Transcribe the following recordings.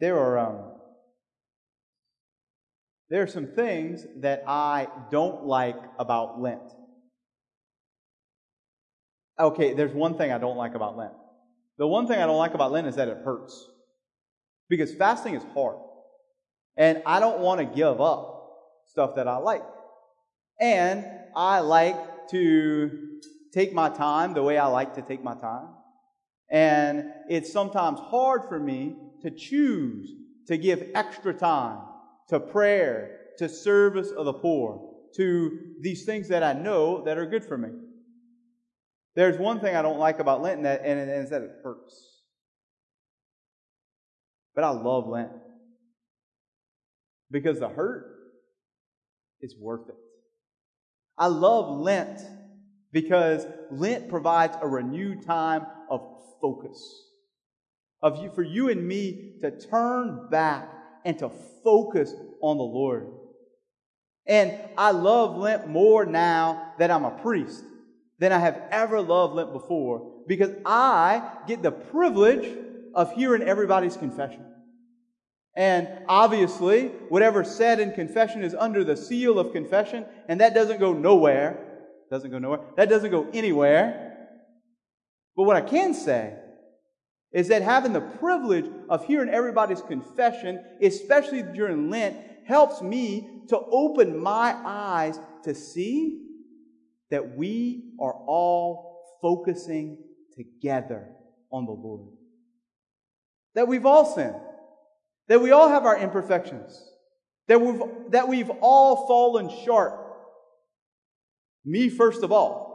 there are um, there are some things that I don't like about Lent. Okay, there's one thing I don't like about Lent. The one thing I don't like about Lent is that it hurts. Because fasting is hard. And I don't want to give up stuff that I like. And I like to take my time the way I like to take my time. And it's sometimes hard for me to choose to give extra time to prayer, to service of the poor, to these things that I know that are good for me. There's one thing I don't like about Lent, and, that, and it's that it hurts. But I love Lent because the hurt is worth it. I love Lent because Lent provides a renewed time of focus. Of you, for you and me to turn back and to focus on the Lord. And I love Lent more now that I'm a priest than I have ever loved Lent before because I get the privilege of hearing everybody's confession. And obviously, whatever's said in confession is under the seal of confession, and that doesn't go nowhere. Doesn't go nowhere. That doesn't go anywhere. But what I can say is that having the privilege of hearing everybody's confession, especially during Lent, helps me to open my eyes to see that we are all focusing together on the Lord. That we've all sinned. That we all have our imperfections. That we've, that we've all fallen short. Me first of all.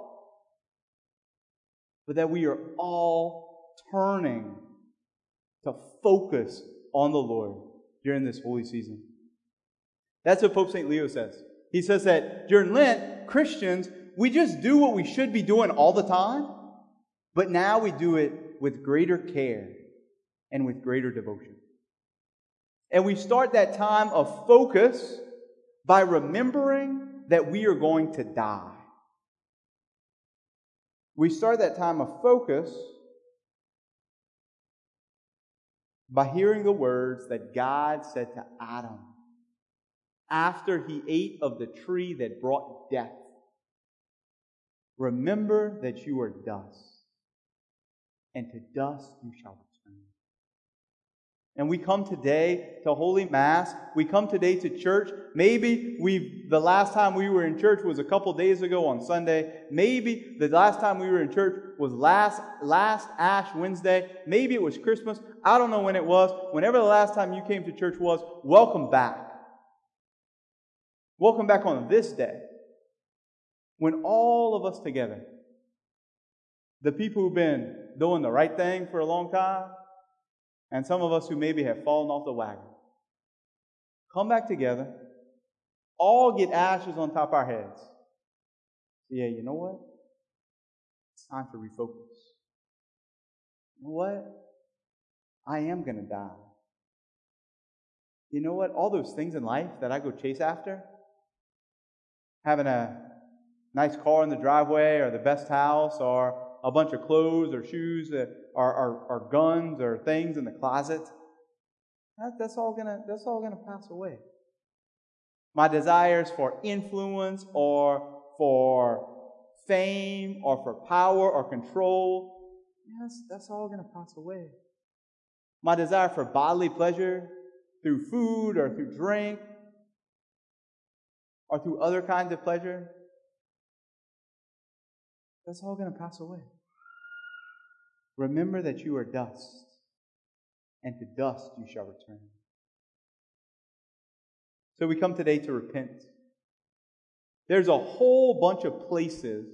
But that we are all turning to focus on the Lord during this holy season. That's what Pope St. Leo says. He says that during Lent, Christians we just do what we should be doing all the time, but now we do it with greater care and with greater devotion. And we start that time of focus by remembering that we are going to die. We start that time of focus by hearing the words that God said to Adam after he ate of the tree that brought death. Remember that you are dust, and to dust you shall. And we come today to Holy Mass. We come today to church. Maybe we the last time we were in church was a couple days ago on Sunday. Maybe the last time we were in church was last last Ash Wednesday. Maybe it was Christmas. I don't know when it was. Whenever the last time you came to church was, welcome back. Welcome back on this day when all of us together, the people who've been doing the right thing for a long time, and some of us who maybe have fallen off the wagon, come back together, all get ashes on top of our heads. So Yeah, you know what? It's time to refocus. You know what? I am going to die. You know what? All those things in life that I go chase after, having a nice car in the driveway or the best house or a bunch of clothes or shoes or, or, or guns or things in the closet. That, that's all gonna that's all gonna pass away. My desires for influence or for fame or for power or control, yes, that's all gonna pass away. My desire for bodily pleasure through food or through drink or through other kinds of pleasure, that's all going to pass away. Remember that you are dust, and to dust you shall return. So we come today to repent. There's a whole bunch of places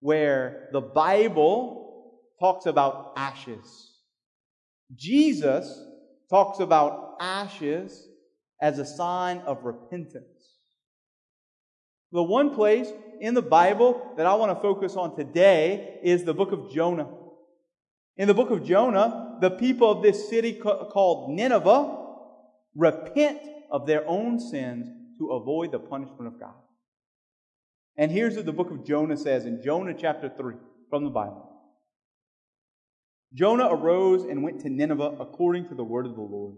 where the Bible talks about ashes. Jesus talks about ashes as a sign of repentance. The one place in the Bible that I want to focus on today is the book of Jonah. In the book of Jonah, the people of this city called Nineveh repent of their own sins to avoid the punishment of God. And here's what the book of Jonah says in Jonah chapter 3 from the Bible. Jonah arose and went to Nineveh according to the word of the Lord.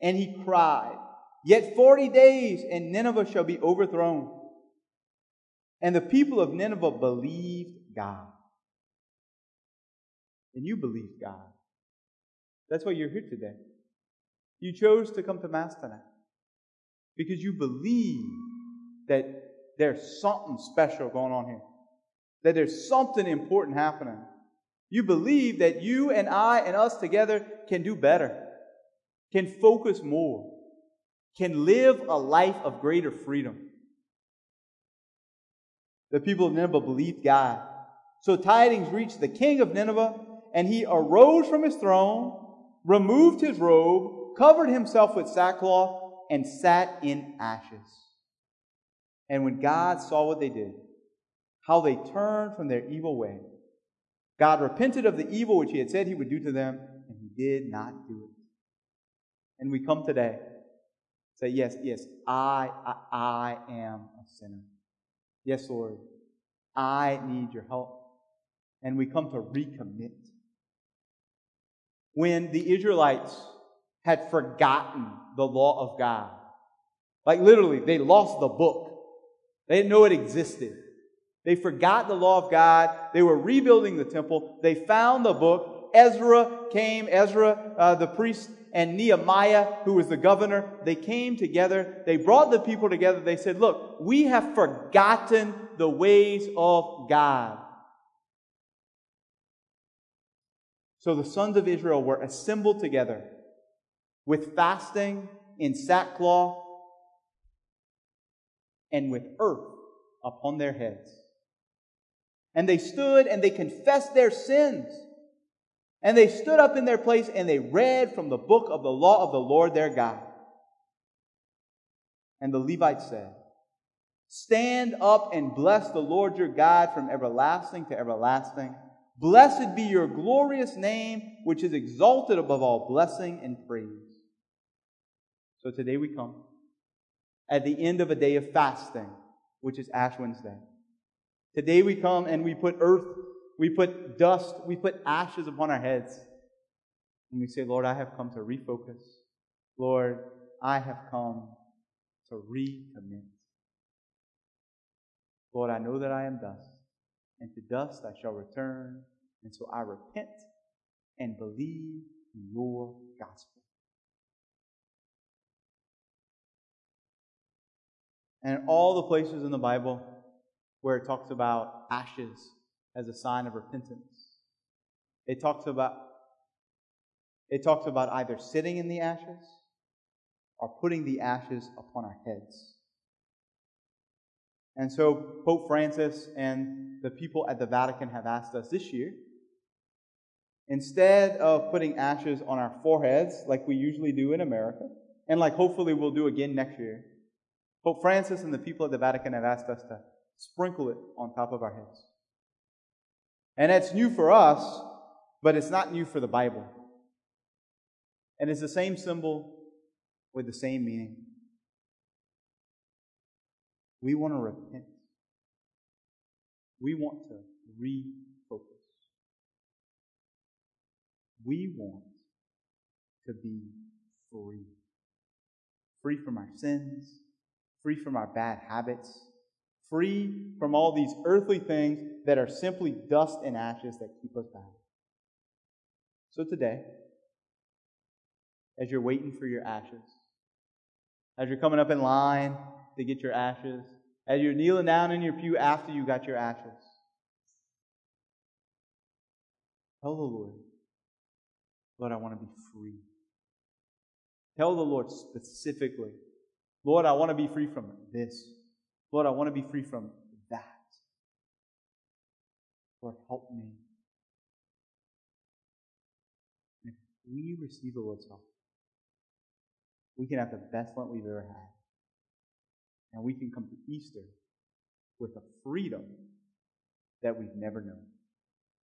And he cried, Yet forty days, and Nineveh shall be overthrown. And the people of Nineveh believed God. And you believed God. That's why you're here today. You chose to come to Mass tonight because you believe that there's something special going on here, that there's something important happening. You believe that you and I and us together can do better, can focus more, can live a life of greater freedom. The people of Nineveh believed God. So tidings reached the king of Nineveh, and he arose from his throne, removed his robe, covered himself with sackcloth, and sat in ashes. And when God saw what they did, how they turned from their evil way, God repented of the evil which he had said he would do to them, and he did not do it. And we come today, say, Yes, yes, I, I, I am a sinner. Yes, Lord, I need your help. And we come to recommit. When the Israelites had forgotten the law of God, like literally, they lost the book. They didn't know it existed. They forgot the law of God. They were rebuilding the temple. They found the book. Ezra came, Ezra, uh, the priest, and Nehemiah, who was the governor, they came together. They brought the people together. They said, Look, we have forgotten the ways of God. So the sons of Israel were assembled together with fasting in sackcloth and with earth upon their heads. And they stood and they confessed their sins. And they stood up in their place and they read from the book of the law of the Lord their God. And the Levite said, Stand up and bless the Lord your God from everlasting to everlasting. Blessed be your glorious name, which is exalted above all blessing and praise. So today we come at the end of a day of fasting, which is Ash Wednesday. Today we come and we put earth, we put dust, we put ashes upon our heads. And we say, Lord, I have come to refocus. Lord, I have come to recommit. Lord, I know that I am dust, and to dust I shall return. So I repent and believe in your gospel. And all the places in the Bible where it talks about ashes as a sign of repentance, it talks about it talks about either sitting in the ashes or putting the ashes upon our heads. And so Pope Francis and the people at the Vatican have asked us this year, instead of putting ashes on our foreheads like we usually do in America, and like hopefully we'll do again next year, Pope Francis and the people at the Vatican have asked us to sprinkle it on top of our heads. And that's new for us, but it's not new for the Bible. And it's the same symbol with the same meaning. We want to repent. We want to refocus. We want to be free. Free from our sins, free from our bad habits, free from all these earthly things that are simply dust and ashes that keep us bound. So today, as you're waiting for your ashes, as you're coming up in line to get your ashes, as you're kneeling down in your pew after you got your ashes, tell the Lord, Lord, I want to be free. Tell the Lord specifically Lord, I want to be free from this. Lord, I want to be free from that. Lord, help me. If we receive the Lord's help, we can have the best Lent we've ever had. And we can come to Easter with a freedom that we've never known.